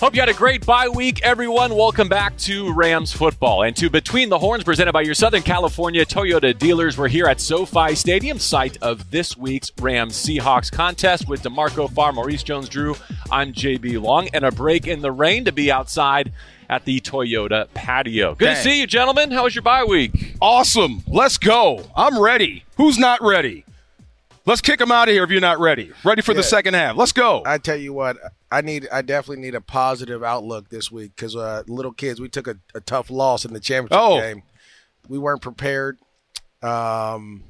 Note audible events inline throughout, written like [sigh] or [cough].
Hope you had a great bye week, everyone. Welcome back to Rams football and to Between the Horns, presented by your Southern California Toyota dealers. We're here at SoFi Stadium, site of this week's Rams Seahawks contest with D'Marco Farr, Maurice Jones Drew. I'm JB Long, and a break in the rain to be outside at the Toyota patio. Good Dang. to see you, gentlemen. How was your bye week? Awesome. Let's go. I'm ready. Who's not ready? Let's kick them out of here if you're not ready. Ready for the second half. Let's go. I tell you what, I need. I definitely need a positive outlook this week because uh, little kids, we took a, a tough loss in the championship Oh. game. We weren't prepared, um,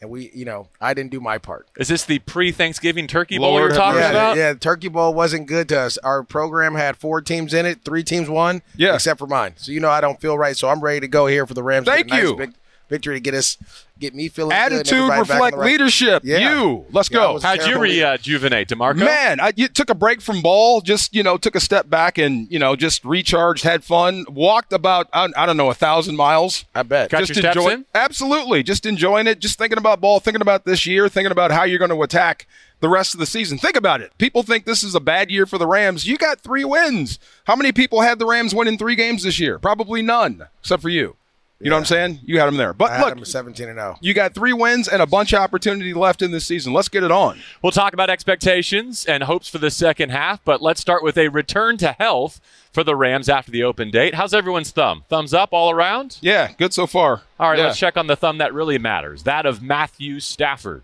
and we, you know, I didn't do my part. Is this the pre-Thanksgiving turkey bowl we were talking yeah, about? yeah. Turkey Bowl wasn't good to us. Our program had four teams in it. Three teams won, Yeah. except for mine. So you know, I don't feel right. So I'm ready to go here for the Rams. Thank nice you. vic- victory to get us, get me feeling. good and Attitude back reflect the right- leadership. Yeah. You. Let's Yeah, go. How'd you Terrible week. rejuvenate, uh, D'Marco? Man, I you took a break from ball, just, you know, took a step back and, you know, just recharged, had fun, walked about, I, I don't know, a thousand miles. I bet. Got just your steps enjoy- in? Absolutely. Just enjoying it, just thinking about ball, thinking about this year, thinking about how you're going to attack the rest of the season. Think about it. People think this is a bad year for the Rams. You got three wins. How many people had the Rams winning three games this year? Probably none, except for you. You know what I'm saying? You had them there. But I had look, them 17 and oh. 0. you got three wins and a bunch of opportunity left in this season. Let's get it on. We'll talk about expectations and hopes for the second half, but let's start with a return to health for the Rams after the open date. How's everyone's thumb? Thumbs up all around? Yeah, good so far. All right, Yeah. let's check on the thumb that really matters that of Matthew Stafford.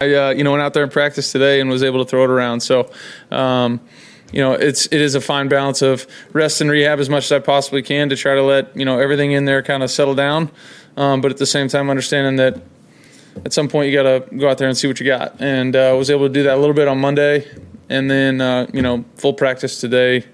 I uh, you know went out there in practice today and was able to throw it around. So, um, you know, it's it is a fine balance of rest and rehab as much as I possibly can to try to let you know everything in there kind of settle down, um, but at the same time understanding that at some point you got to go out there and see what you got. And uh, was able to do that a little bit on Monday, and then uh, you know full practice today.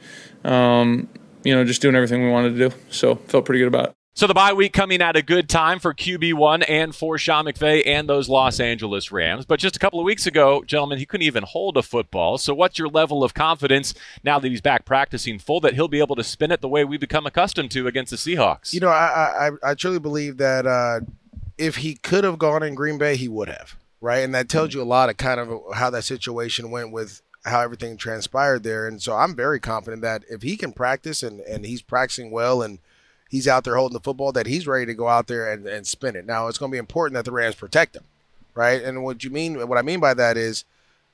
Um, you know, just doing everything we wanted to do. So felt pretty good about it. So the bye week coming at a good time for QB1 and for Sean McVay and those Los Angeles Rams. But just a couple of weeks ago, gentlemen, he couldn't even hold a football. So what's your level of confidence now that he's back practicing full that he'll be able to spin it the way we become accustomed to against the Seahawks? You know, I I, I truly believe that uh, if he could have gone in Green Bay, he would have, right? And that tells you a lot of kind of how that situation went with how everything transpired there. And so I'm very confident that if he can practice and, and he's practicing well and he's out there holding the football, that he's ready to go out there and, and spin it. Now, it's going to be important that the Rams protect him, right? And what you mean, what I mean by that is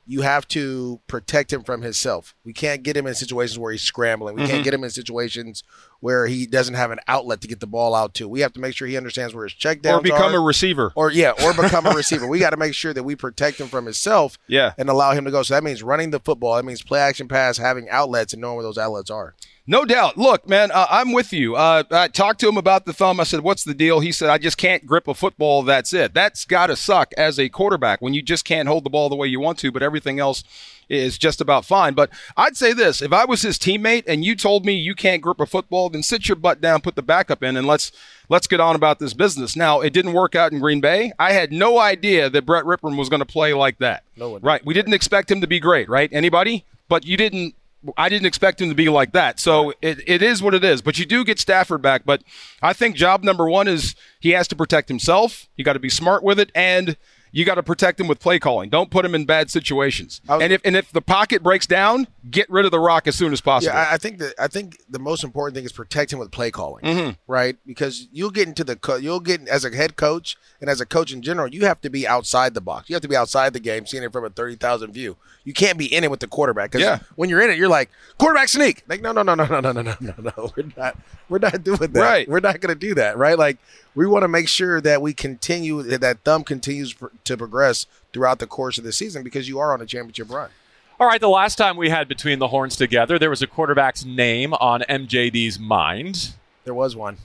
you have to protect him from himself. We can't get him in situations where he's scrambling. We can't mm-hmm. get him in situations where he doesn't have an outlet to get the ball out to. We have to make sure he understands where his check downs Or become are. a receiver. or yeah, or [laughs] become a receiver. We got to make sure that we protect him from himself Yeah. and allow him to go. So that means running the football. That means play action pass, having outlets and knowing where those outlets are. No doubt. Look, man, uh, I'm with you. Uh, I talked to him about the thumb. I said, "What's the deal?" He said, "I just can't grip a football. That's it. That's got to suck as a quarterback when you just can't hold the ball the way you want to, but everything else is just about fine." But I'd say this: if I was his teammate and you told me you can't grip a football, then sit your butt down, put the backup in, and let's let's get on about this business. Now, it didn't work out in Green Bay. I had no idea that Brett Rypien was going to play like that. No one. Right. We didn't expect him to be great, right? Anybody? But you didn't. I didn't expect him to be like that. So it, it is what it is. But you do get Stafford back. But I think job number one is he has to protect himself. You got to be smart with it, and you got to protect him with play calling. Don't put him in bad situations. was- and if and if the pocket breaks down, get rid of the rock as soon as possible. Yeah, I, I think that I think the most important thing is protect him with play calling, Mm-hmm. right? Because you'll get into the co- you'll get as a head coach and as a coach in general, you have to be outside the box. You have to be outside the game, seeing it from a thirty thousand view. You can't be in it with the quarterback because Yeah. when you're in it, you're like quarterback sneak. Like no, no, no, no, no, no, no, no, no, no. [laughs] We're not. We're not doing that. Right. We're not going to do that. Right. Like we want to make sure that we continue that that thumb continues pr- to progress throughout the course of the season because you are on a championship run. All right, the last time we had Between the Horns together, there was a quarterback's name on MJD's mind. There was one.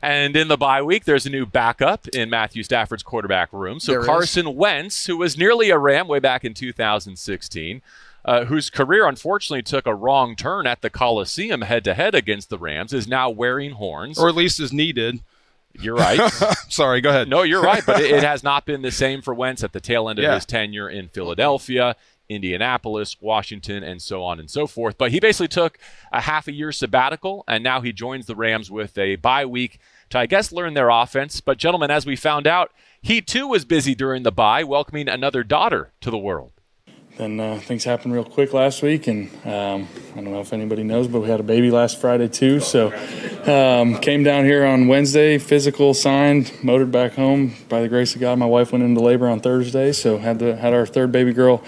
And in the bye week, there's a new backup in Matthew Stafford's quarterback room. So There is. Carson Wentz, who was nearly a Ram way back in 2016, uh, whose career unfortunately took a wrong turn at the Coliseum head to head against the Rams, is now wearing horns. or at least as needed. You're right. [laughs] Sorry, go ahead. no, you're right, but it, it [laughs] has not been the same for Wentz at the tail end of Yeah. his tenure in Philadelphia. Indianapolis, Washington, and so on and so forth. But he basically took a half a year sabbatical, and now he joins the Rams with a bye week to, I guess, learn their offense. But, gentlemen, as we found out, he too was busy during the bye, welcoming another daughter to the world. Then uh, things happened real quick last week, and um, I don't know if anybody knows, but we had a baby last Friday too. So um, came down here on Wednesday, physical signed, motored back home. By the grace of God, my wife went into labor on Thursday, so had the, had our third baby girl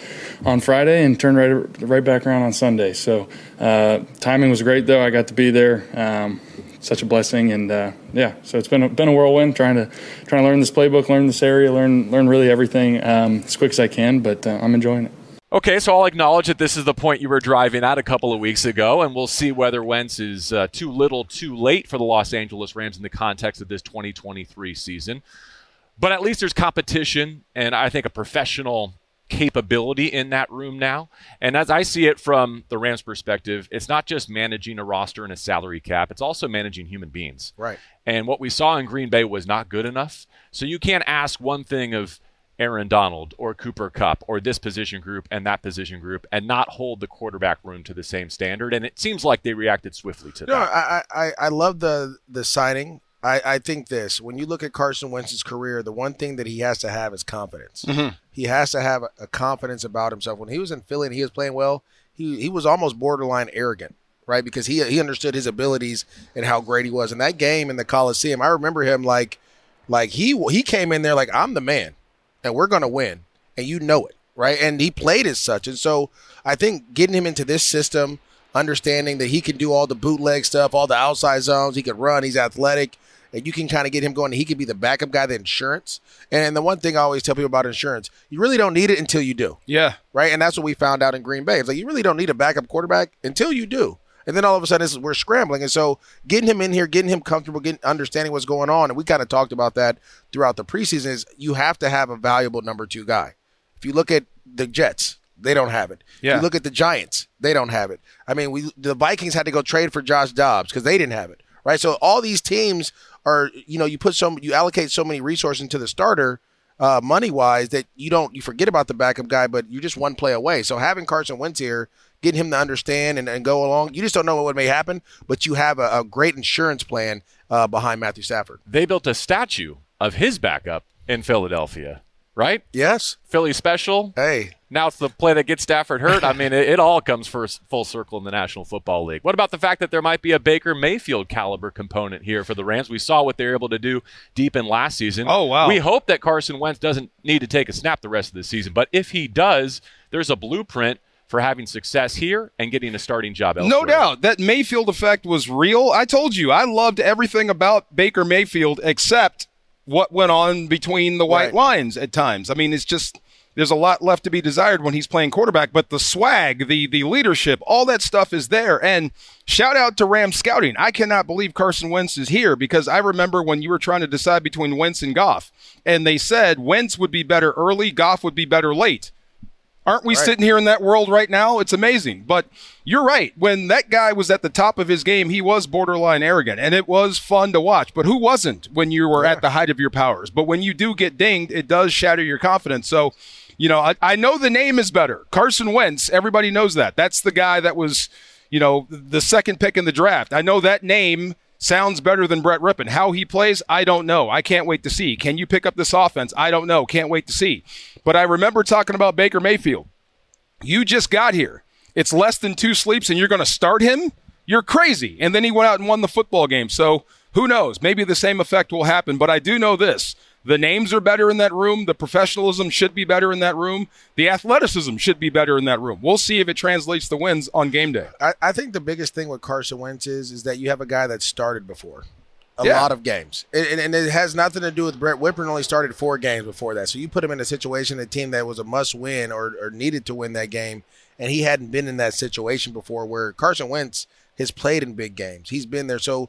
on Friday, and turned right right back around on Sunday. So uh, timing was great, though. I got to be there. Um, such a blessing, and uh, yeah, so it's been a, been a whirlwind trying to trying to learn this playbook, learn this area, learn learn really everything um, as quick as I can. But uh, I'm enjoying it. Okay, so I'll acknowledge that this is the point you were driving at a couple of weeks ago, and we'll see whether Wentz is uh, too little, too late for the Los Angeles Rams in the context of this 2023 season. But at least there's competition, and I think a professional capability in that room now. And as I see it from the Rams' perspective, it's not just managing a roster and a salary cap, it's also managing human beings. Right. And what we saw in Green Bay was not good enough. So you can't ask one thing of Aaron Donald or Cooper Kupp or this position group and that position group and not hold the quarterback room to the same standard. And it seems like they reacted swiftly to no, that. I, I, I love the the signing. I, I think this when you look at Carson Wentz's career, the one thing that he has to have is confidence. Mm-hmm. He has to have a, a confidence about himself. When he was in Philly and he was playing well, he he was almost borderline arrogant, right? Because he he understood his abilities and how great he was. In that game in the Coliseum, I remember him like like he he came in there like I'm the man and we're going to win. And you know it, right? And he played as such. And so I think getting him into this system, understanding that he can do all the bootleg stuff, all the outside zones, he can run, he's athletic, and you can kind of get him going. He could be the backup guy, the insurance. And the one thing I always tell people about insurance, you really don't need it until you do, Yeah. right? And that's what we found out in Green Bay. It's like you really don't need a backup quarterback until you do. And then all of a sudden, we're scrambling. And so, getting him in here, getting him comfortable, getting understanding what's going on, and we kind of talked about that throughout the preseason. Is you have to have a valuable number two guy. If you look at the Jets, they don't have it. If Yeah. you look at the Giants, they don't have it. I mean, we the Vikings had to go trade for Josh Dobbs because they didn't have it, right? So all these teams are, you know, you put some, you allocate so many resources into the starter, uh, money wise, that you don't, you forget about the backup guy, but you're just one play away. So having Carson Wentz here, getting him to understand and, and go along, you just don't know what may happen, but you have a, a great insurance plan uh, behind Matthew Stafford. they built a statue of his backup in Philadelphia, right? Yes. Philly special. Hey, Now it's the play that gets Stafford hurt. I mean, it, it all comes first full circle in the National Football League. What about the fact that there might be a Baker Mayfield caliber component here for the Rams? We saw what they were able to do deep in last season. Oh, wow. We hope that Carson Wentz doesn't need to take a snap the rest of the season, but if he does, there's a blueprint for having success here and getting a starting job elsewhere. No doubt. That Mayfield effect was real. I told you, I loved everything about Baker Mayfield except what went on between the white Right. lines at times. I mean, it's just there's a lot left to be desired when he's playing quarterback, but the swag, the the leadership, all that stuff is there. And shout out to Ram Scouting. I cannot believe Carson Wentz is here because I remember when you were trying to decide between Wentz and Goff, and they said Wentz would be better early, Goff would be better late. Aren't we Right. sitting here in that world right now? It's amazing. But you're right. When that guy was at the top of his game, he was borderline arrogant, and it was fun to watch. But who wasn't when you were at the height of your powers? But when you do get dinged, it does shatter your confidence. So, you know, I, I know the name is better. Carson Wentz, everybody knows that. That's the guy that was, you know, the second pick in the draft. I know that name sounds better than Brett Rypien. How he plays, I don't know. I can't wait to see. Can you pick up this offense? I don't know. Can't wait to see. But I remember talking about Baker Mayfield. You just got here. It's less than two sleeps and you're going to start him? You're crazy. And then he went out and won the football game. So who knows? Maybe the same effect will happen. But I do know this the names are better in that room. The professionalism should be better in that room. The athleticism should be better in that room. We'll see if it translates to wins on game day. I, I think the biggest thing with Carson Wentz is is that you have a guy that started before a Yeah. lot of games, and, and, it has nothing to do with Brett Rypien. Only started four games before that, so you put him in a situation, a team that was a must win or, or needed to win that game, and he hadn't been in that situation before. Where Carson Wentz has played in big games, he's been there. So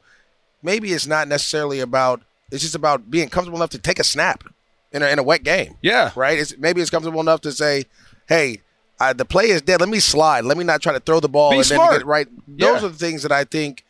maybe it's not necessarily about it's just about being comfortable enough to take a snap in a, in a wet game Yeah. right? It's maybe it's comfortable enough to say, "Hey, uh, the play is dead. Let me slide. Let me not try to throw the ball Be and smart. then get it right." Those Yeah. are the things that I think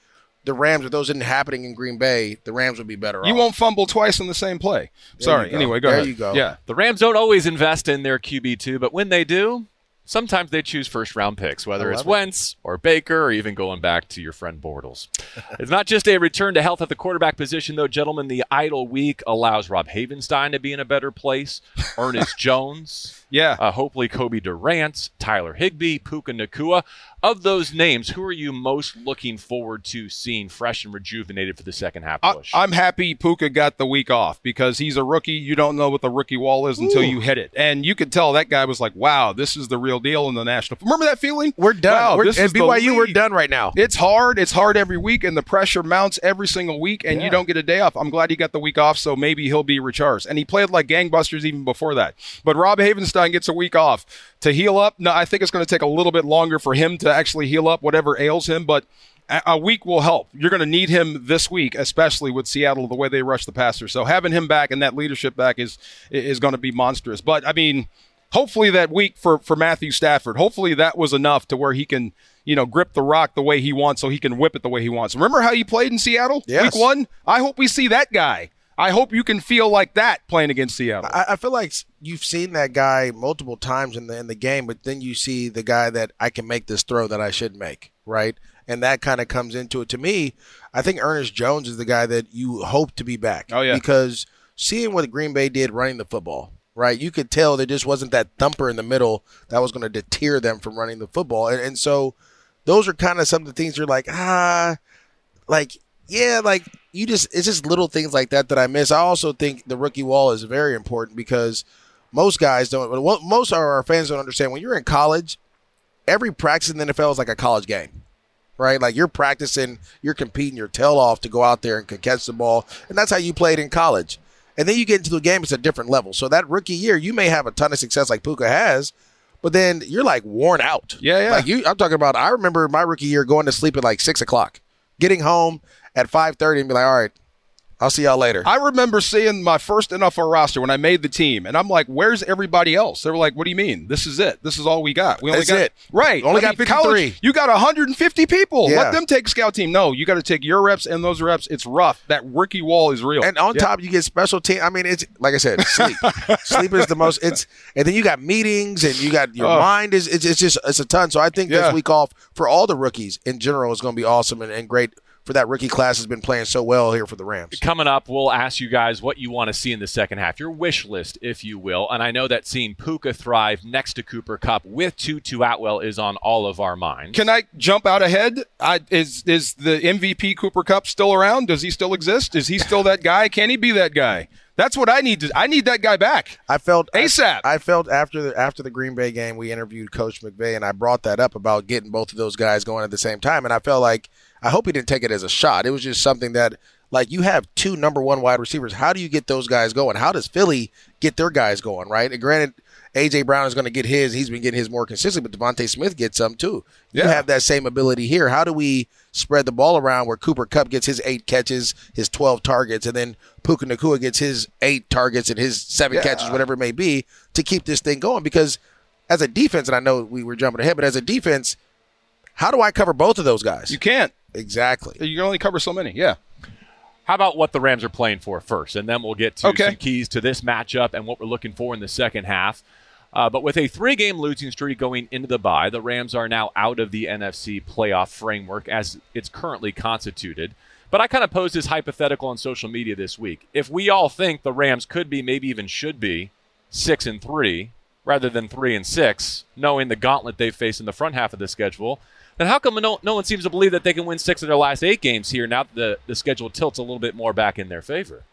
the Rams, if those didn't happening in Green Bay, the Rams would be better. You off. won't fumble twice in the same play. Sorry. go. Anyway, go There ahead. you go. Yeah. The Rams don't always invest in their QB2, but when they do, sometimes they choose first round picks, whether it's it. Wentz or Baker or even going back to your friend Bortles. [laughs] it's not just a return to health at the quarterback position, though, gentlemen. The idle week allows Rob Havenstein to be in a better place, Ernest [laughs] Jones, Yeah. Uh, hopefully, Cobie Durant, Tyler Higbee, Puka Nacua. Of those names, who are you most looking forward to seeing fresh and rejuvenated for the second half push? I, am happy Puka got the week off because he's a rookie. You don't know what the rookie wall is until Ooh. you hit it, and you could tell that guy was like, "Wow, this is the real deal in the national." Remember that feeling? We're done. Wow, we're, this and is BYU, we're done right now. It's hard. It's hard every week, and the pressure mounts every single week, and Yeah. you don't get a day off. I'm glad he got the week off, so maybe he'll be recharged. And he played like gangbusters even before that. But Rob Havenstein gets a week off to heal up. No, I think it's going to take a little bit longer for him to actually heal up whatever ails him, but. a- A week will help. You're going to need him this week, especially with Seattle, the way they rush the passer. So having him back and that leadership back is is going to be monstrous. But I mean, hopefully that week for for Matthew Stafford, hopefully that was enough to where he can you know grip the rock the way he wants, so he can whip it the way he wants. Remember how he played in Seattle Yes. week one? I hope we see that guy. I hope you can feel like that playing against Seattle. I, I feel like you've seen that guy multiple times in the in the game, but then you see the guy that I can make this throw that I should make, right? And that kind of comes into it. To me, I think Ernest Jones is the guy that you hope to be back. Oh, yeah. because seeing what Green Bay did running the football, right? You could tell there just wasn't that thumper in the middle that was going to deter them from running the football, and, and so those are kind of some of the things you're like, ah, like yeah, like you just it's just little things like that that I miss. I also think the rookie wall is very important because most guys don't. well, Most of our fans don't understand when you're in college. Every practice in the NFL is like a college game, right? Like you're practicing, you're competing your tail off to go out there and catch the ball, and that's how you played in college. And then you get into the game, it's a different level. So that rookie year, you may have a ton of success like Puka has, but then you're like worn out. Yeah, yeah. Like you, I'm talking about. I remember my rookie year going to sleep at like six o'clock, getting home at five thirty, and be like, "All right, I'll see y'all later." I remember seeing my first NFL roster when I made the team, and I'm like, "Where's everybody else?" They were like, "What do you mean? This is it. This is all we got. We only That's got it. right. Only I got mean, 53. college, you got 150 people. Yeah. Let them take scout team. No, you got to take your reps and those reps. It's rough. That rookie wall is real. And on Yeah. top, you get special team. I mean, it's like I said, sleep. [laughs] sleep is the most. It's and then you got meetings and you got your Oh. mind is. It's, it's just it's a ton. So I think Yeah. this week off for all the rookies in general is going to be awesome and, and great for that rookie class has been playing so well here for the Rams. Coming up, we'll ask you guys what you want to see in the second half, your wish list, if you will. And I know that seeing Puka thrive next to Cooper Kupp with Tutu Atwell is on all of our minds. Can I jump out ahead? I, is is the MVP Cooper Kupp still around? Does he still exist? Is he still that guy? Can he be that guy? That's what I need to. I need that guy back. I felt ASAP. I, I felt after the after the Green Bay game, we interviewed Coach McVay, and I brought that up about getting both of those guys going at the same time. And I felt like I hope he didn't take it as a shot. It was just something that like you have two number one wide receivers. How do you get those guys going? How does Philly get their guys going? Right? And granted, AJ Brown is going to get his. He's been getting his more consistently, but DeVonta Smith gets some too. You Yeah. have that same ability here. How do we spread the ball around where Cooper Kupp gets his eight catches, his twelve targets, and then Puka Nacua gets his eight targets and his seven Yeah. catches, whatever it may be, to keep this thing going? Because as a defense, and I know we were jumping ahead, but as a defense, how do I cover both of those guys? You can't. Exactly. You can only cover so many. Yeah. How about what the Rams are playing for first, and then we'll get to Okay. some keys to this matchup and what we're looking for in the second half. Uh, but with a three-game losing streak going into the bye, the Rams are now out of the NFC playoff framework as it's currently constituted. But I kind of posed this hypothetical on social media this week. If we all think the Rams could be, maybe even should be, six and three rather than three and six, knowing the gauntlet they face in the front half of the schedule, then how come no, no one seems to believe that they can win six of their last eight games here now that the, the schedule tilts a little bit more back in their favor?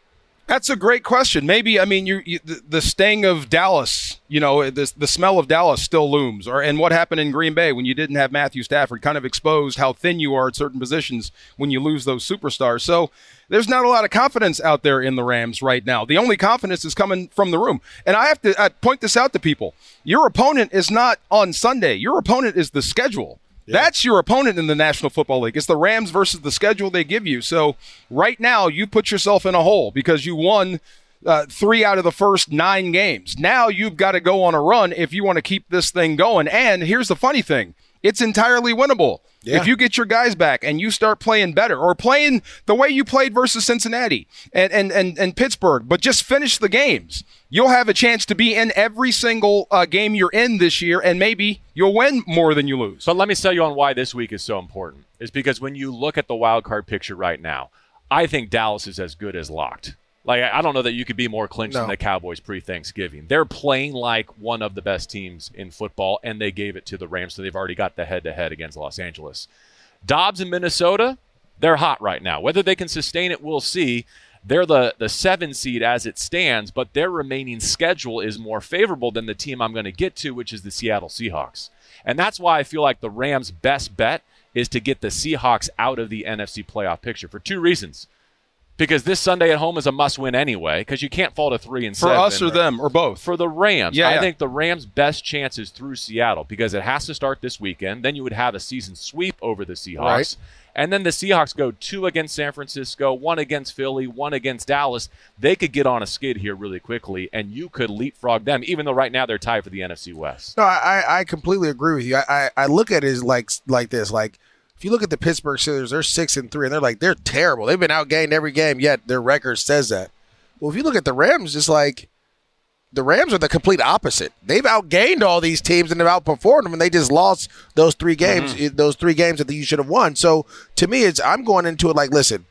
That's a great question. Maybe I mean you, you the, the sting of Dallas, you know, the the smell of Dallas still looms. Or and what happened in Green Bay when you didn't have Matthew Stafford kind of exposed how thin you are at certain positions when you lose those superstars. So there's not a lot of confidence out there in the Rams right now. The only confidence is coming from the room. And I have to I point this out to people. Your opponent is not on Sunday. Your opponent is the schedule. That's your opponent in the National Football League. It's the Rams versus the schedule they give you. So right now, you put yourself in a hole because you won uh, three out of the first nine games. Now you've got to go on a run if you want to keep this thing going. And here's the funny thing it's entirely winnable. Yeah. If you get your guys back and you start playing better or playing the way you played versus Cincinnati and, and, and, and Pittsburgh, but just finish the games, you'll have a chance to be in every single uh, game you're in this year, and maybe you'll win more than you lose. But let me tell you on why this week is so important. Is because when you look at the wild card picture right now, I think Dallas is as good as locked. Like I don't know that you could be more clinched No. than the Cowboys pre-Thanksgiving. They're playing like one of the best teams in football, and they gave it to the Rams, so they've already got the head-to-head against Los Angeles. Dobbs in Minnesota, they're hot right now. Whether they can sustain it, we'll see. They're the the seven seed as it stands, but their remaining schedule is more favorable than the team I'm going to get to, which is the Seattle Seahawks. And that's why I feel like the Rams' best bet is to get the Seahawks out of the NFC playoff picture for two reasons because this Sunday at home is a must-win anyway. Because you can't fall to three and For seven. us or them or both. For the Rams, Yeah, I yeah. think the Rams' best chance is through Seattle because it has to start this weekend. Then you would have a season sweep over the Seahawks. Right. And then the Seahawks go two against San Francisco, one against Philly, one against Dallas. They could get on a skid here really quickly, and you could leapfrog them, even though right now they're tied for the NFC West. No, I, I- I completely agree with you. I, I, I look at it like like this. Like if you look at the Pittsburgh Steelers, they're six and three, and they're like they're terrible. They've been outgained every game, yet their record says that. Well, if you look at the Rams, it's like the Rams are the complete opposite. They've outgained all these teams and they've outperformed them, and they just lost those three games. Mm-hmm. Those three games that you should have won. So to me, it's I'm going into it like, listen,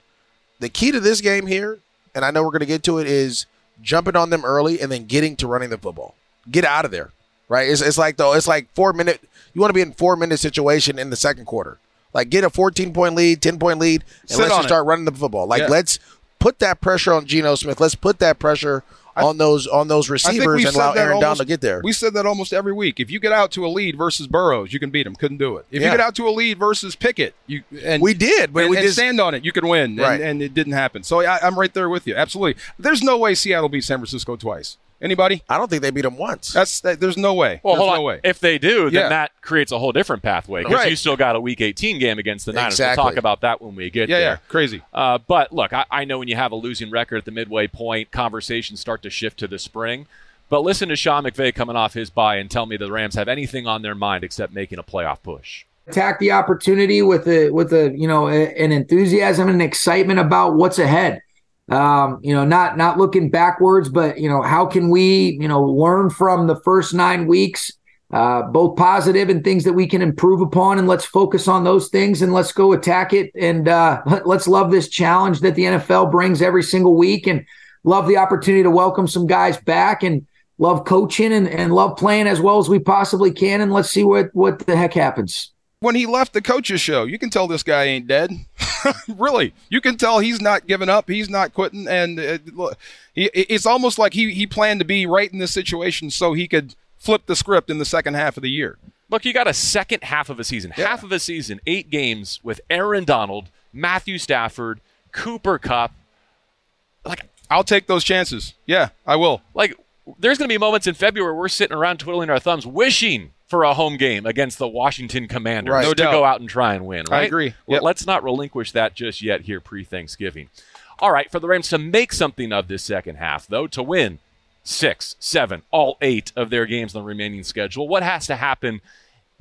the key to this game here, and I know we're going to get to it, is jumping on them early and then getting to running the football. Get out of there, right? It's, it's like though it's like four minute. You want to be in four minute situation in the second quarter. Like get a 14 point lead, 10 point lead, and Sit let's just it. start running the football. Like Yeah. let's put that pressure on Geno Smith. Let's put that pressure on those on those receivers and allow Aaron Donald to get there. We said that almost every week. If you get out to a lead versus Burrows, you can beat him. Couldn't do it. If Yeah. you get out to a lead versus Pickett, you and We did, but and, we and just- stand on it. You can win, and, Right. and it didn't happen. So I, I'm right there with you. Absolutely. There's no way Seattle beat San Francisco twice. Anybody? I don't think they beat him once. That's that, there's no way. Well, there's hold no on. way. If they do, then Yeah. that creates a whole different pathway because Right. you still got a Week 18 game against the Niners. Exactly. We'll talk about that when we get yeah, there. yeah, crazy. Uh, but look, I, I know when you have a losing record at the midway point, conversations start to shift to the spring. But listen to Sean McVay coming off his bye and tell me the Rams have anything on their mind except making a playoff push. attack the opportunity with a with a you know a, an enthusiasm and excitement about what's ahead. Um, you know, not not looking backwards, but you know, how can we you know learn from the first nine weeks, uh, both positive and things that we can improve upon, and let's focus on those things and let's go attack it and uh, let, let's love this challenge that the NFL brings every single week and love the opportunity to welcome some guys back and love coaching and, and love playing as well as we possibly can and let's see what what the heck happens. When he left the coaches show, you can tell this guy ain't dead. [laughs] really, you can tell he's not giving up. He's not quitting, and uh, look, it's almost like he he planned to be right in this situation so he could flip the script in the second half of the year. Look, you got a second half of a season, half of a season, eight games with Aaron Donald, Matthew Stafford, Cooper Kupp. Like, I'll take those chances. Yeah, I will. like there's going to be moments in February where we're sitting around twiddling our thumbs, wishing for a home game against the Washington Commanders Right. No to doubt. go out and try and win. I agree. Yep. let's not relinquish that just yet here pre-Thanksgiving. All right, for the Rams to make something of this second half, though, to win six, seven, all eight of their games on the remaining schedule, what has to happen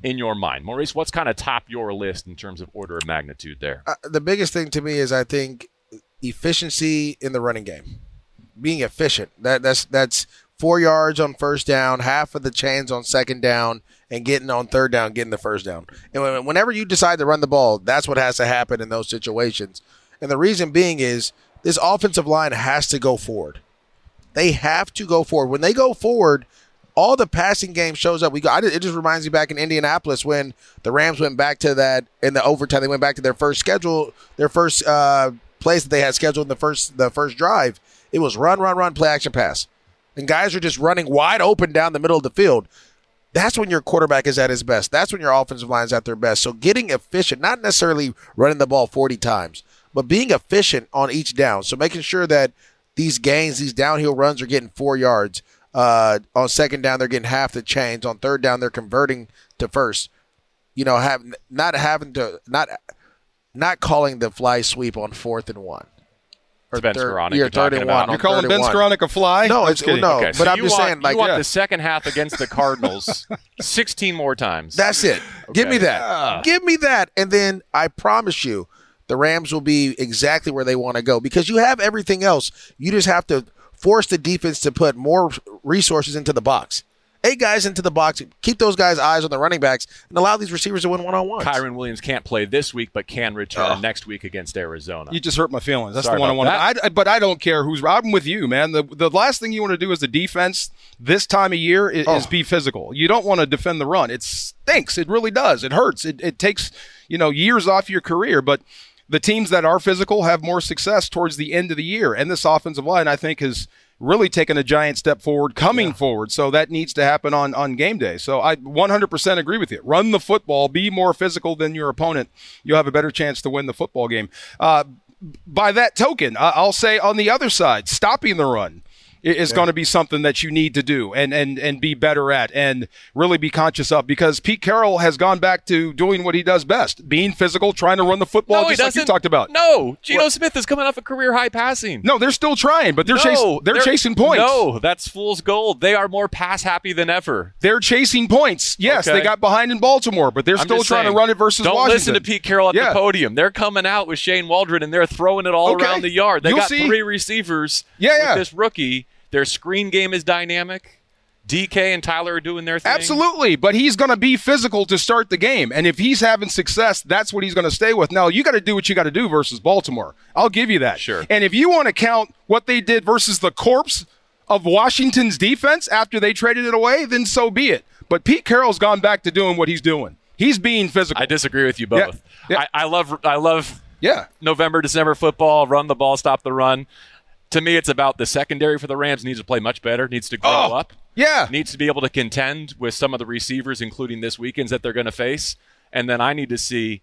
in your mind, Maurice? What's kind of top your list in terms of order of magnitude there? uh, the biggest thing to me is I think efficiency in the running game, being efficient. That that's that's four yards on first down, half of the chains on second down, and getting on third down, getting the first down. And whenever you decide to run the ball, that's what has to happen in those situations. And the reason being is this offensive line has to go forward. They have to go forward. When they go forward, all the passing game shows up. We go. It just reminds me back in Indianapolis when the Rams went back to that in the overtime. They went back to their first schedule, their first uh, place that they had scheduled in the first the first drive. It was run, run, run, play action pass, and guys are just running wide open down the middle of the field. That's when your quarterback is at his best. That's when your offensive line is at their best. So getting efficient, not necessarily running the ball 40 times, but being efficient on each down. So making sure that these gains, these downhill runs are getting four yards. Uh, on second down, they're getting half the chains. On third down, they're converting to first. You know, have not having to not not calling the fly sweep on fourth and one. Or Ben third- Skowronek you're third talking and about. one. You're calling third Ben and one. Skowronek a fly? No, it's kidding. no. Okay, but I'm you just want, saying, like, you want yeah. the second half against the Cardinals [laughs] 16 more times. That's it. [laughs] Give me Okay. that. Give me that. And then I promise you, the Rams will be exactly where they want to go because you have everything else. You just have to force the defense to put more resources into the box. Eight guys into the box. Keep those guys' eyes on the running backs and allow these receivers to win one on one. Kyren Williams can't play this week, but can return next week against Arizona. You just hurt my feelings. That's Sorry the one I about want. I, but I don't care who's. I'm with you, man. The the last thing you want to do as a defense this time of year is, is Oh. be physical. You don't want to defend the run. It stinks. It really does. It hurts. It, it takes you know years off your career. But the teams that are physical have more success towards the end of the year. And this offensive line, I think, has really taken a giant step forward coming forward. So that needs to happen on, on game day. So I 100% agree with you. Run the football, be more physical than your opponent. You'll have a better chance to win the football game. Uh, by that token, I'll say on the other side, stopping the run is going to be something that you need to do and, and, and be better at and really be conscious of because Pete Carroll has gone back to doing what he does best, being physical, trying to run the football no, just like you talked about. No, Geno Smith is coming off a career high passing. No, they're still trying, but they're No, chasing they're, chasing points. No, that's fool's gold. They are more pass happy than ever. They're chasing points. Yes, Okay. they got behind in Baltimore, but they're I'm still trying saying, to run it versus Don't Washington. listen to Pete Carroll at Yeah. the podium. They're coming out with Shane Waldron and they're throwing it all Okay. around the yard. They You'll got see. three receivers Yeah, with yeah. this rookie. Their screen game is dynamic. DK and Tyler are doing their thing. Absolutely, but he's going to be physical to start the game, and if he's having success, that's what he's going to stay with. Now you got to do what you got to do versus Baltimore. I'll give you that. Sure. And if you want to count what they did versus the corpse of Washington's defense after they traded it away, then so be it. But Pete Carroll's gone back to doing what he's doing. He's being physical. I disagree with you both. Yeah. I, I love I love yeah. November, December football, run the ball, stop the run. To me, it's about the secondary for the Rams needs to play much better, needs to grow Oh, up, Yeah. needs to be able to contend with some of the receivers, including this weekend's that they're going to face. And then I need to see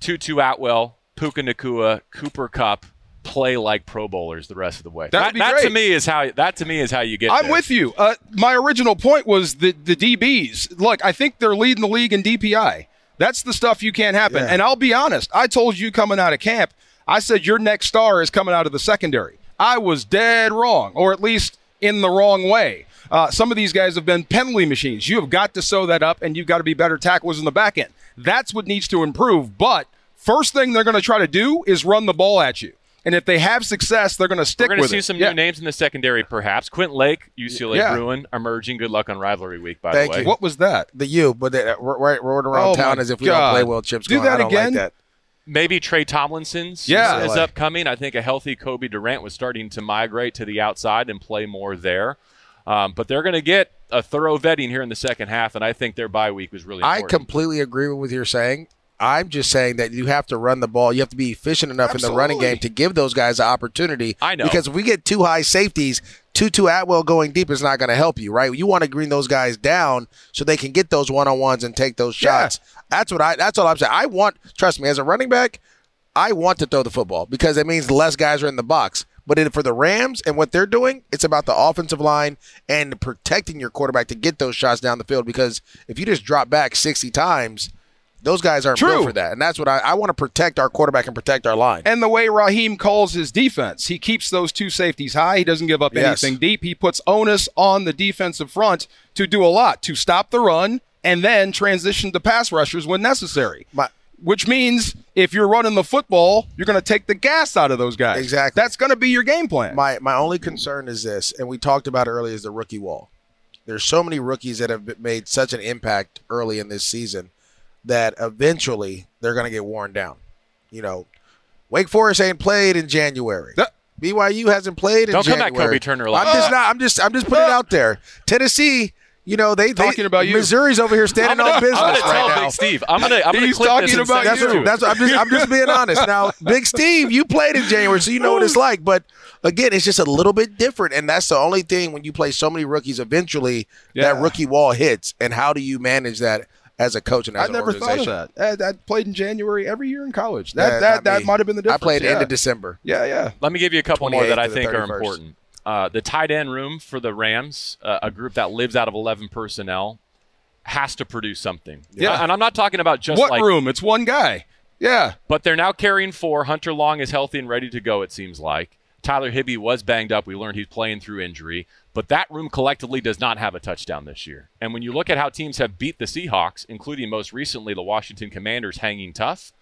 Tutu Atwell, Puka Nacua, Cooper Kupp play like Pro Bowlers the rest of the way. That'd that be that to me is how that to me is how you get. I'm there. with you. Uh, my original point was the the DBs. Look, I think they're leading the league in DPI. That's the stuff you can't happen. Yeah. And I'll be honest. I told you coming out of camp. I said your next star is coming out of the secondary. I was dead wrong, or at least in the wrong way. Uh, some of these guys have been penalty machines. You have got to sew that up, and you've got to be better tacklers in the back end. That's what needs to improve. But first thing they're going to try to do is run the ball at you. And if they have success, they're going to stick with it. We're going to see it. some Yeah. new names in the secondary, perhaps. Quentin Lake, UCLA Yeah. Bruin, emerging. Good luck on rivalry week, by Thank the way. Thank you. What was that? The U, but they, we're, we're around Oh, town as if we God. don't play well. Chips Do going. that I don't again? like that. Maybe Tre Tomlinson's Yeah. is Like- upcoming. I think a healthy Cobie Durant was starting to migrate to the outside and play more there. Um, but they're going to get a thorough vetting here in the second half, and I think their bye week was really I completely agree with what you're saying. I'm just saying that you have to run the ball. You have to be efficient enough in the running game to give those guys an opportunity. I know. Because if we get two high safeties, Tutu Atwell going deep is not going to help you, right? You want to green those guys down so they can get those one on ones and take those Yeah. shots. That's what I. That's all I'm saying. I want. Trust me, as a running back, I want to throw the football because it means less guys are in the box. But in, for the Rams and what they're doing, it's about the offensive line and protecting your quarterback to get those shots down the field. Because if you just drop back 60 times, those guys aren't True. built for that. And that's what I, I want to protect our quarterback and protect our line. And the way Raheem calls his defense, he keeps those two safeties high. He doesn't give up Yes. anything deep. He puts onus on the defensive front to do a lot, to stop the run and then transition to pass rushers when necessary. My- Which means if you're running the football, you're going to take the gas out of those guys. Exactly. That's going to be your game plan. My my only concern is this, and we talked about it earlier, is the rookie wall. There's so many rookies that have made such an impact early in this season that eventually they're going to get worn down. You know, Wake Forest ain't played in January. That- BYU hasn't played in January. Don't come at Kobie Turner like I'm just not. I'm just. I'm just putting it out there. Tennessee. You know they they- Talking about you. Missouri's over here standing gonna, on business I'm gonna right tell now. Big Steve. I'm gonna. I'm gonna clip talking this about That's you. what, that's what I'm just I'm just being honest. Now, Big Steve, you played in January, so you know what it's like. But again, it's just a little bit different, and that's the only thing when you play so many rookies. Eventually, Yeah. that rookie wall hits, and how do you manage that as a coach and as I an never thought of organization? that. I, I played in January every year in college. Yeah, That that, that me. might have been the difference. I played yeah. end of December. Yeah, yeah. Let me give you a couple more that I to the think are important. Uh, the tight end room for the Rams, uh, a group that lives out of 11 personnel, has to produce something. Yeah. and I'm not talking about just what like room? It's one guy. Yeah. But they're now carrying four. Hunter Long is healthy and ready to go, it seems like. Tyler Higbee was banged up. We learned he's playing through injury. But that room collectively does not have a touchdown this year. And when you look at how teams have beat the Seahawks, including most recently the Washington Commanders hanging tough,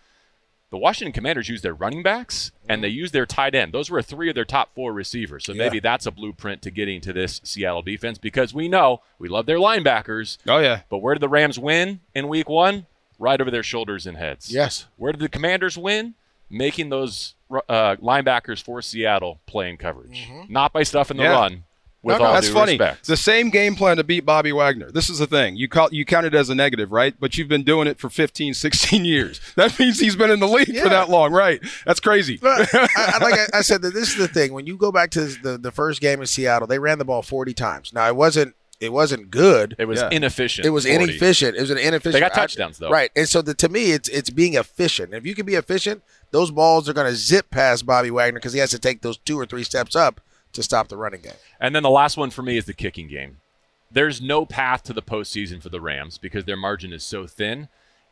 The Washington Commanders use their running backs and they use their tight end. Those were three of their top four receivers. So maybe that's a blueprint to getting to this Seattle defense because we know we love their linebackers. Oh yeah. But where did the Rams win in week one? Right over their shoulders and heads. Yes. Where did the Commanders win? Making those uh, linebackers for Seattle playing coverage, not by stuffing the Yeah. run. With No, no, all that's due funny. respect. The same game plan to beat Bobby Wagner. This is the thing. You call you count it as a negative, right? But you've been doing it for 15, 16 years. [laughs] That means he's been in the league Yeah. for that long, right? That's crazy. But I, I- [laughs] like I, I said, this is the thing. When you go back to the the first game in Seattle, they ran the ball forty times. Now it wasn't it wasn't good. it was Yeah. inefficient. It was 40. inefficient. It was an inefficient. They got touchdowns, though. right? And so the, to me, it's it's being efficient. If you can be efficient, those balls are going to zip past Bobby Wagner because he has to take those two or three steps up to stop the running game. And then the last one for me is the kicking game. There's no path to the postseason for the Rams because their margin is so thin.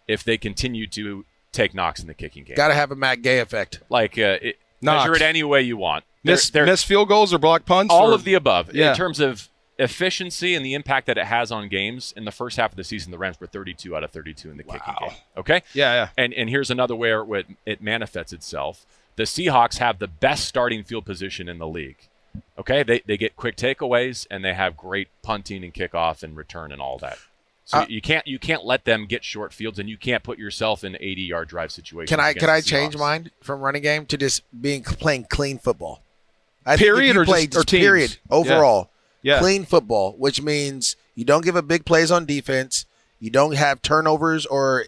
If they continue to take knocks in the kicking game, Got to have a Matt Gay effect. like uh, it, Knocks. measure it any way you want. They're- Miss, they're- miss field goals or block punts? all or- of the above Yeah. in terms of efficiency and the impact that it has on games. In the first half of the season, the Rams were 32 out of 32 in the kicking game. Okay, Yeah, yeah. and and here's another where it, it manifests itself. The Seahawks have the best starting field position in the league. Okay, they they get quick takeaways and they have great punting and kickoff and return and all that. So Uh, you can't you can't let them get short fields and you can't put yourself in 80 yard drive situations. Can I can I change Seahawks. mine from running game to just being playing clean football? I Period you or play just- or teams? period overall Yeah. clean football, which means you don't give up big plays on defense, you don't have turnovers or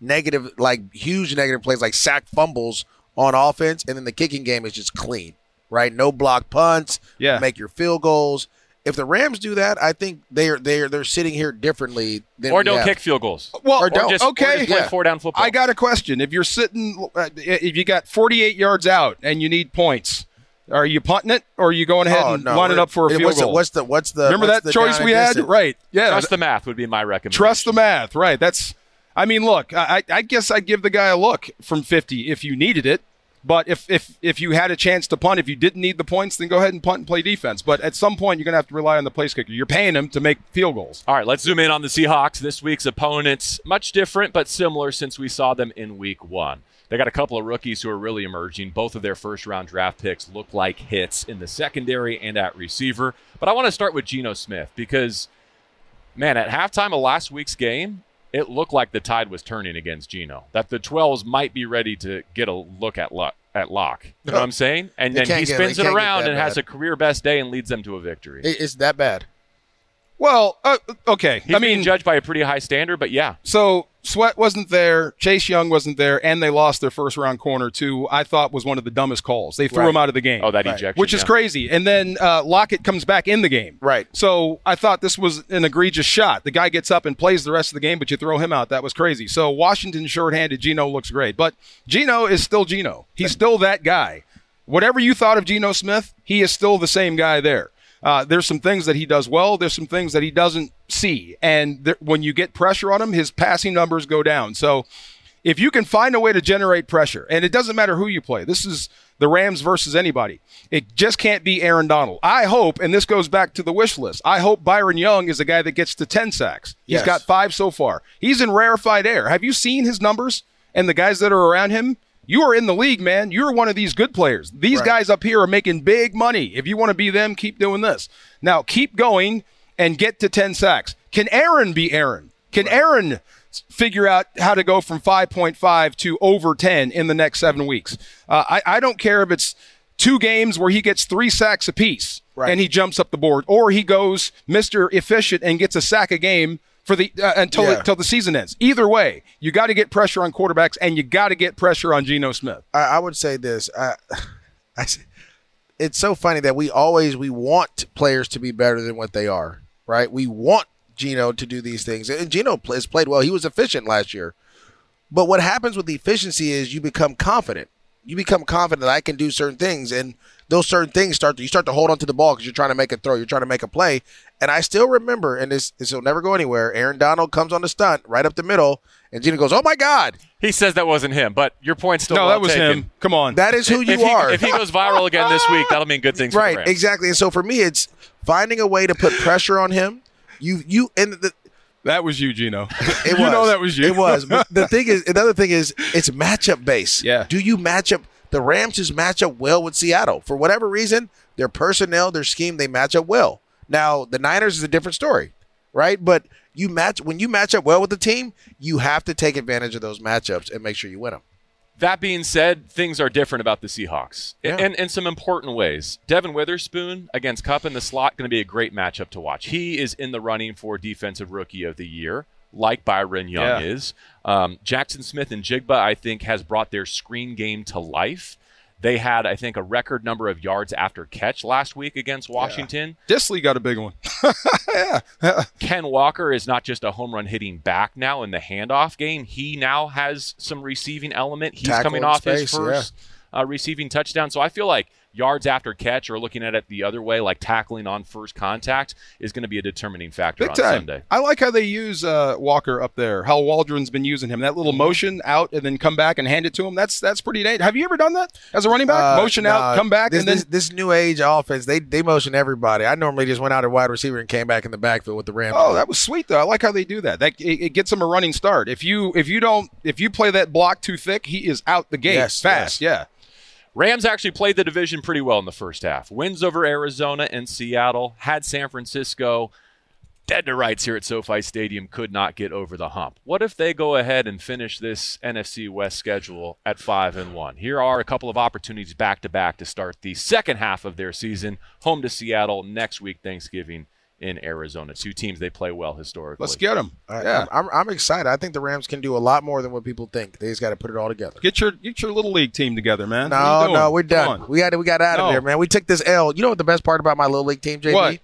negative like huge negative plays like sack fumbles on offense, and then the kicking game is just clean, right? No block punts, Yeah. make your field goals. If the Rams do that, I think they're they're they're sitting here differently than Or we don't have. kick field goals. Well, Or don't. just, or okay. just play yeah. four down football. I got a question. If you're sitting, uh, if you got 48 yards out and you need points, are you punting it or are you going ahead Oh, and no. lining up for a It- field what's the- goal? what's the what's the Remember what's that the choice we had? distance? Right. Yeah. Trust the math would be my recommendation. Trust the math, right? That's. I mean, look, I, I guess I'd give the guy a look from 50 if you needed it. But if if if you had a chance to punt, if you didn't need the points, then go ahead and punt and play defense. But at some point, you're going to have to rely on the place kicker. You're paying him to make field goals. All right, let's zoom in on the Seahawks. This week's opponents, much different but similar since we saw them in week one. They got a couple of rookies who are really emerging. Both of their first round draft picks look like hits in the secondary and at receiver. But I want to start with Geno Smith because, man, at halftime of last week's game, it looked like the tide was turning against Geno. That the 12s might be ready to get a look at luck. At lock, you know what I'm [laughs] saying, and then he can't get- spins they it around that and has a career best day and leads them to a victory. It- It's that bad. Well, uh, okay. He's I being mean, judged by a pretty high standard, but yeah, so Sweat wasn't there, Chase Young wasn't there, and they lost their first round corner to I thought was one of the dumbest calls. They threw Right. him out of the game. Oh, that Right. ejection. which is yeah. crazy. And then uh, Lockett comes back in the game. Right. So I thought this was an egregious shot. The guy gets up and plays the rest of the game, but you throw him out. That was crazy. So Washington shorthanded. Geno looks great, but Geno is still Geno. He's still that guy. Whatever you thought of Geno Smith, he is still the same guy there. Uh, there's some things that he does well. There's some things that he doesn't see, and when you get pressure on him, his passing numbers go down. So if you can find a way to generate pressure, and it doesn't matter who you play, this is the Rams versus anybody. It just can't be Aaron Donald. I hope, and this goes back to the wish list, I hope Byron Young is a guy that gets to 10 sacks. He's Yes. got five so far. He's in rarefied air. Have you seen his numbers and the guys that are around him? You are in the league, man. You're one of these good players. These Right. guys up here are making big money. If you want to be them, keep doing this. Now, keep going and get to 10 sacks. Can Aaron be Aaron? Can Aaron figure out how to go from 5.5 to over 10 in the next seven weeks? Uh, I, I don't care if it's two games where he gets three sacks apiece Right. and he jumps up the board, or he goes Mr. Efficient and gets a sack a game for the uh, until Yeah. until the season ends. Either way, you got to get pressure on quarterbacks and you got to get pressure on Geno Smith. I, I would say this. I, [laughs] I, it's so funny that we always we want players to be better than what they are, right? We want Geno to do these things, and Geno pl- has played well. He was efficient last year, but what happens with efficiency is you become confident. You become confident that I can do certain things, and those certain things start to you start to hold onto the ball because you're trying to make a throw, you're trying to make a play. And I still remember, and this this will never go anywhere. Aaron Donald comes on the stunt right up the middle, and Geno goes, "Oh my God, He says that wasn't him, but your point still no, well that was taken. him. Come on. that is who you if he, are." If he goes viral again this week, that'll mean good things for right exactly and so for me it's finding a way to put pressure on him you you and the That was you, Geno. [laughs] It you was. know that was you. It was. But the thing is, another thing is, it's matchup based. Yeah. Do you match up? The Rams just match up well with Seattle for whatever reason. Their personnel, their scheme, they match up well. Now the Niners is a different story, right? But you match when you match up well with the team, you have to take advantage of those matchups and make sure you win them. That being said, things are different about the Seahawks Yeah. in, in some important ways. Devon Witherspoon against Kupp in the slot going to be a great matchup to watch. He is in the running for Defensive Rookie of the Year, like Byron Young Yeah. is. Um, Jaxon Smith-Njigba, I think, has brought their screen game to life. They had, I think, a record number of yards after catch last week against Washington. Dissly got a big one. [laughs] yeah. [laughs] Ken Walker is not just a home run hitting back now in the handoff game. He now has some receiving element. He's Tackle coming in off his space, first uh, receiving touchdown. So I feel like yards after catch or looking at it the other way, like tackling on first contact, is going to be a determining factor Big on time. Sunday. I like how they use uh, Walker up there. How Waldron's been using him. That little motion out and then come back and hand it to him. That's that's pretty neat. Have you ever done that as a running back? Uh, motion nah, out, come back, This, and then this, this new age offense, they they motion everybody. I normally just went out at wide receiver and came back in the backfield with the Rams. Oh, that was sweet though. I like how they do that. That it, it gets him a running start. If you if you don't if you play that block too thick, he is out the gate Yes, fast. Yeah. Rams actually played the division pretty well in the first half. Wins over Arizona and Seattle, had San Francisco dead to rights here at SoFi Stadium, could not get over the hump. What if they go ahead and finish this NFC West schedule at 5 and 1? Here are a couple of opportunities back to back to start the second half of their season. Home to Seattle next week Thanksgiving in Arizona. Two teams they play well historically. Let's get them. I, yeah. I'm, I'm excited. I think the Rams can do a lot more than what people think. They just got to put it all together. Get your get your little league team together, man. No, no, we're done. We got we got out of No. there, man. We took this L. You know what the best part about my little league team, JB? What?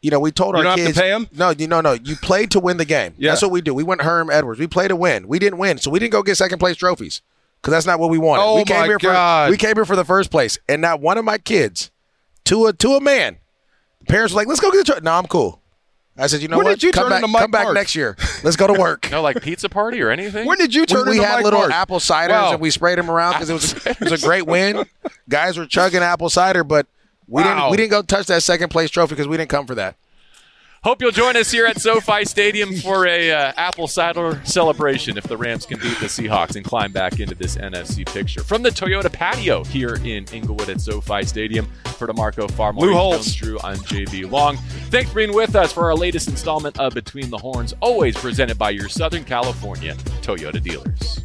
You know, we told You our don't have to kids. pay 'em? No, you no, no. You play to win the game. Yeah. That's what we do. We went Herm Edwards. We play to win. We didn't win, so we didn't go get second place trophies because that's not what we wanted. Oh, we came my here God. for we came here for the first place, and not one of my kids, to a to a man, parents were like, "Let's go get the truck." No, I'm cool. I said, "You know When what? did you come turn back, into Mike come back Mark? next year. Let's go to work." [laughs] no like pizza party or anything? When did you turn we, we into had Mike little Mark? apple ciders Wow. and we sprayed them around because it was it was a great win. Guys were chugging apple cider, but we Wow. didn't we didn't go touch that second place trophy because we didn't come for that. Hope you'll join us here at SoFi Stadium for a uh, apple cider celebration if the Rams can beat the Seahawks and climb back into this NFC picture. From the Toyota patio here in Inglewood at SoFi Stadium, for D'Marco Farmer, Jones holes. Drew, I'm JB Long. Thanks for being with us for our latest installment of Between the Horns, always presented by your Southern California Toyota dealers.